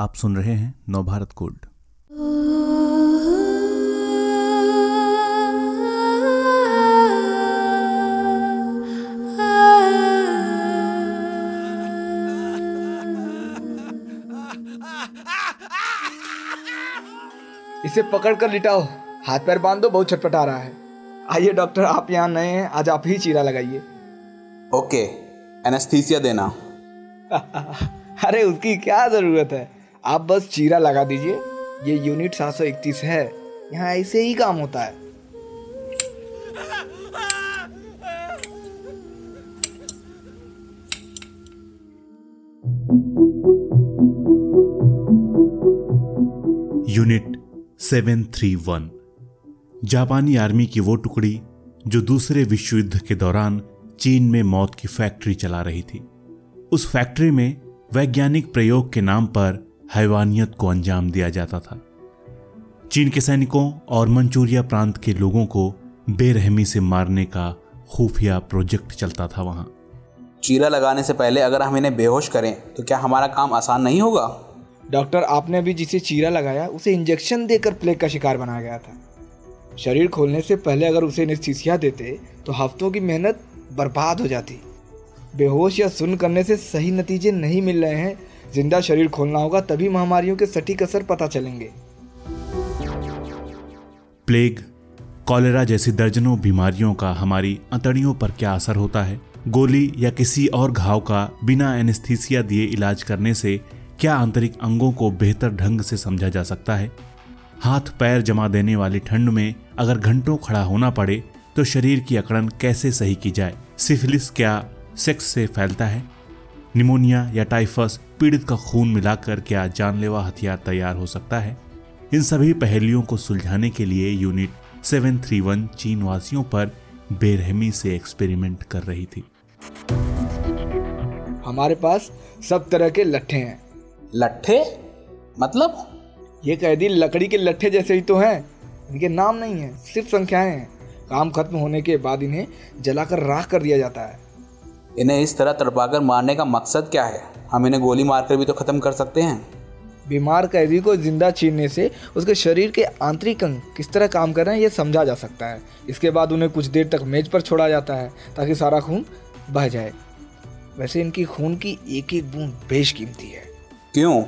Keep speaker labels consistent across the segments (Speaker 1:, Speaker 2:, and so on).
Speaker 1: आप सुन रहे हैं नवभारत कोड।
Speaker 2: इसे पकड़ कर लिटाओ। हाथ पैर बाँध दो बहुत छटपटा रहा है। आइए डॉक्टर आप यहाँ नए हैं। आज आप ही चीरा लगाइए।
Speaker 3: ओके एनेस्थीसिया देना।
Speaker 2: अरे उसकी क्या ज़रूरत है? आप बस चीरा लगा दीजिए। ये यूनिट 731 है। यहाँ ऐसे ही काम होता है।
Speaker 1: यूनिट 731 जापानी आर्मी की वो टुकड़ी जो दूसरे विश्व युद्ध के दौरान चीन में मौत की फैक्ट्री चला रही थी। उस फैक्ट्री में वैज्ञानिक प्रयोग के नाम पर हैवानियत को अंजाम दिया जाता था। चीन के सैनिकों और मंचूरिया प्रांत के लोगों को बेरहमी से मारने का खुफिया प्रोजेक्ट चलता था वहाँ।
Speaker 3: चीरा लगाने से पहले अगर हम इन्हें बेहोश करें तो क्या हमारा काम आसान नहीं होगा?
Speaker 2: डॉक्टर आपने अभी जिसे चीरा लगाया उसे इंजेक्शन देकर प्लेग का शिकार बनाया गया था। शरीर खोलने से पहले अगर उसे एनेस्थीसिया देते तो हफ्तों की मेहनत बर्बाद हो जाती। बेहोश या सुन करने से सही नतीजे नहीं मिल रहे हैं ज़िंदा शरीर खोलना होगा, तभी महामारियों के सटीक असर पता चलेंगे।
Speaker 1: प्लेग, कॉलेरा जैसी दर्जनों बीमारियों का हमारी अंतड़ियों पर क्या असर होता है? गोली या किसी और घाव का बिना एनेस्थीसिया दिए इलाज करने से क्या आंतरिक अंगों को बेहतर ढंग से समझा जा सकता है? हाथ पैर जमा देने वाली ठंड में अगर घंटों खड़ा होना पड़े तो शरीर की अकड़न कैसे सही की जाए? सिफिलिस क्या सेक्स से फैलता है? निमोनिया या टाइफस पीड़ित का खून मिलाकर क्या जानलेवा हथियार तैयार हो सकता है? इन सभी पहेलियों को सुलझाने के लिए यूनिट 731 चीन वासियों पर बेरहमी से एक्सपेरिमेंट कर रही थी।
Speaker 2: हमारे पास सब तरह के लट्ठे हैं।
Speaker 3: लट्ठे? मतलब?
Speaker 2: ये कैदी लकड़ी के लट्ठे जैसे ही तो हैं। इनके नाम नहीं है सिर्फ़ संख्याएँ हैं। काम खत्म होने के बाद इन्हें जलाकर राख कर दिया जाता है।
Speaker 3: इन्हें इस तरह तड़पाकर मारने का मकसद क्या है? हम इन्हें गोली मारकर भी तो ख़त्म कर सकते हैं।
Speaker 2: बीमार कैदी को ज़िंदा छीनने से उसके शरीर के आंतरिक अंग किस तरह काम कर रहे हैं ये समझा जा सकता है। इसके बाद उन्हें कुछ देर तक मेज पर छोड़ा जाता है ताकि सारा खून बह जाए। वैसे इनकी खून की एक एक बूंद बेशकीमती है।
Speaker 3: क्यों?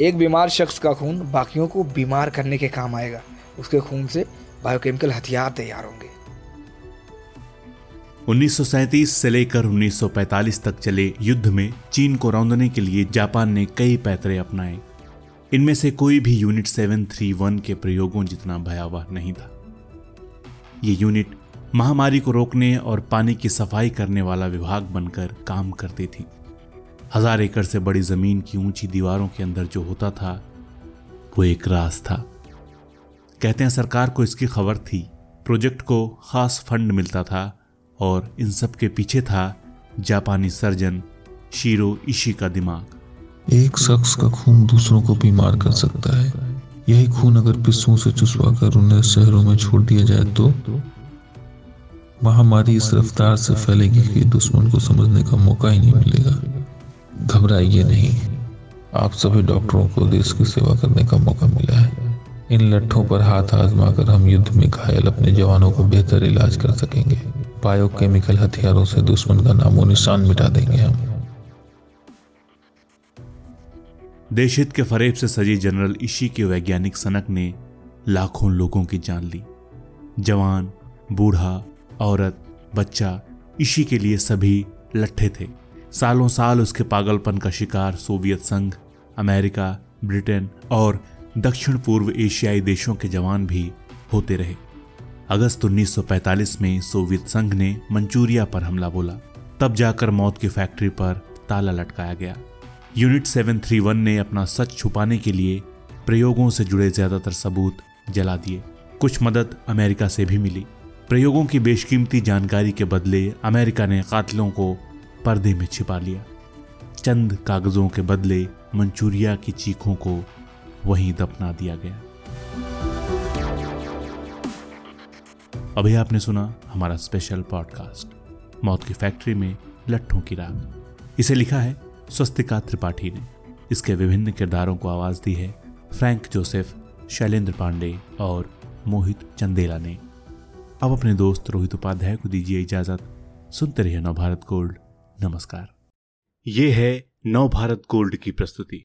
Speaker 2: एक बीमार शख्स का खून बाकियों को बीमार करने के काम आएगा। उसके खून से बायोकेमिकल हथियार तैयार होंगे।
Speaker 1: 1937 से लेकर 1945 तक चले युद्ध में चीन को रौंदने के लिए जापान ने कई पैतरे अपनाए। इनमें से कोई भी यूनिट 731 के प्रयोगों जितना भयावह नहीं था। ये यूनिट महामारी को रोकने और पानी की सफ़ाई करने वाला विभाग बनकर काम करती थी। हज़ार एकड़ से बड़ी ज़मीन की ऊँची दीवारों के अंदर जो होता था, वो एक राज था। कहते हैं सरकार को इसकी खबर थी। प्रोजेक्ट को खास फंड मिलता था और इन सब के पीछे था जापानी सर्जन शीरो इशी का दिमाग।
Speaker 4: एक शख्स का खून दूसरों को बीमार कर सकता है। यही खून अगर पिस्सों से चुसवा कर उन्हें शहरों में छोड़ दिया जाए तो? महामारी इस रफ्तार से फैलेगी कि दुश्मन को समझने का मौका ही नहीं मिलेगा। घबराइए नहीं। आप सभी डॉक्टरों को देश की सेवा करने का मौका मिला है। इन लट्ठों पर हाथ आजमा कर हम युद्ध में घायल अपने जवानों को बेहतर इलाज कर सकेंगे। बायोकेमिकल हथियारों से दुश्मन का नामो निशान मिटा देंगे हम।
Speaker 1: देशहित के फरेब से सजी जनरल इशी के वैज्ञानिक सनक ने लाखों लोगों की जान ली। जवान, बूढ़ा, औरत, बच्चा इशी के लिए सभी लट्ठे थे। सालों साल उसके पागलपन का शिकार सोवियत संघ, अमेरिका, ब्रिटेन और दक्षिण पूर्व एशियाई देशों के जवान भी होते रहे। अगस्त 1945 में सोवियत संघ ने मंचूरिया पर हमला बोला। तब जाकर मौत की फैक्ट्री पर ताला लटकाया गया। यूनिट 731 ने अपना सच छुपाने के लिए प्रयोगों से जुड़े ज़्यादातर सबूत जला दिए। कुछ मदद अमेरिका से भी मिली। प्रयोगों की बेशकीमती जानकारी के बदले अमेरिका ने कातिलों को पर्दे में छिपा लिया। चंद कागजों के बदले मंचूरिया की चीखों को वहीं दफना दिया गया। अभी आपने सुना हमारा स्पेशल पॉडकास्ट मौत की फैक्ट्री में लट्ठों की राग इसे लिखा है स्वस्तिका त्रिपाठी ने। इसके विभिन्न किरदारों को आवाज़ दी है फ्रैंक जोसेफ, शैलेंद्र पांडे और मोहित चंदेला ने। अब अपने दोस्त रोहित उपाध्याय को दीजिए इजाज़त। सुनते रहिए नवभारत गोल्ड। नमस्कार। ये है नवभारत गोल्ड की प्रस्तुति।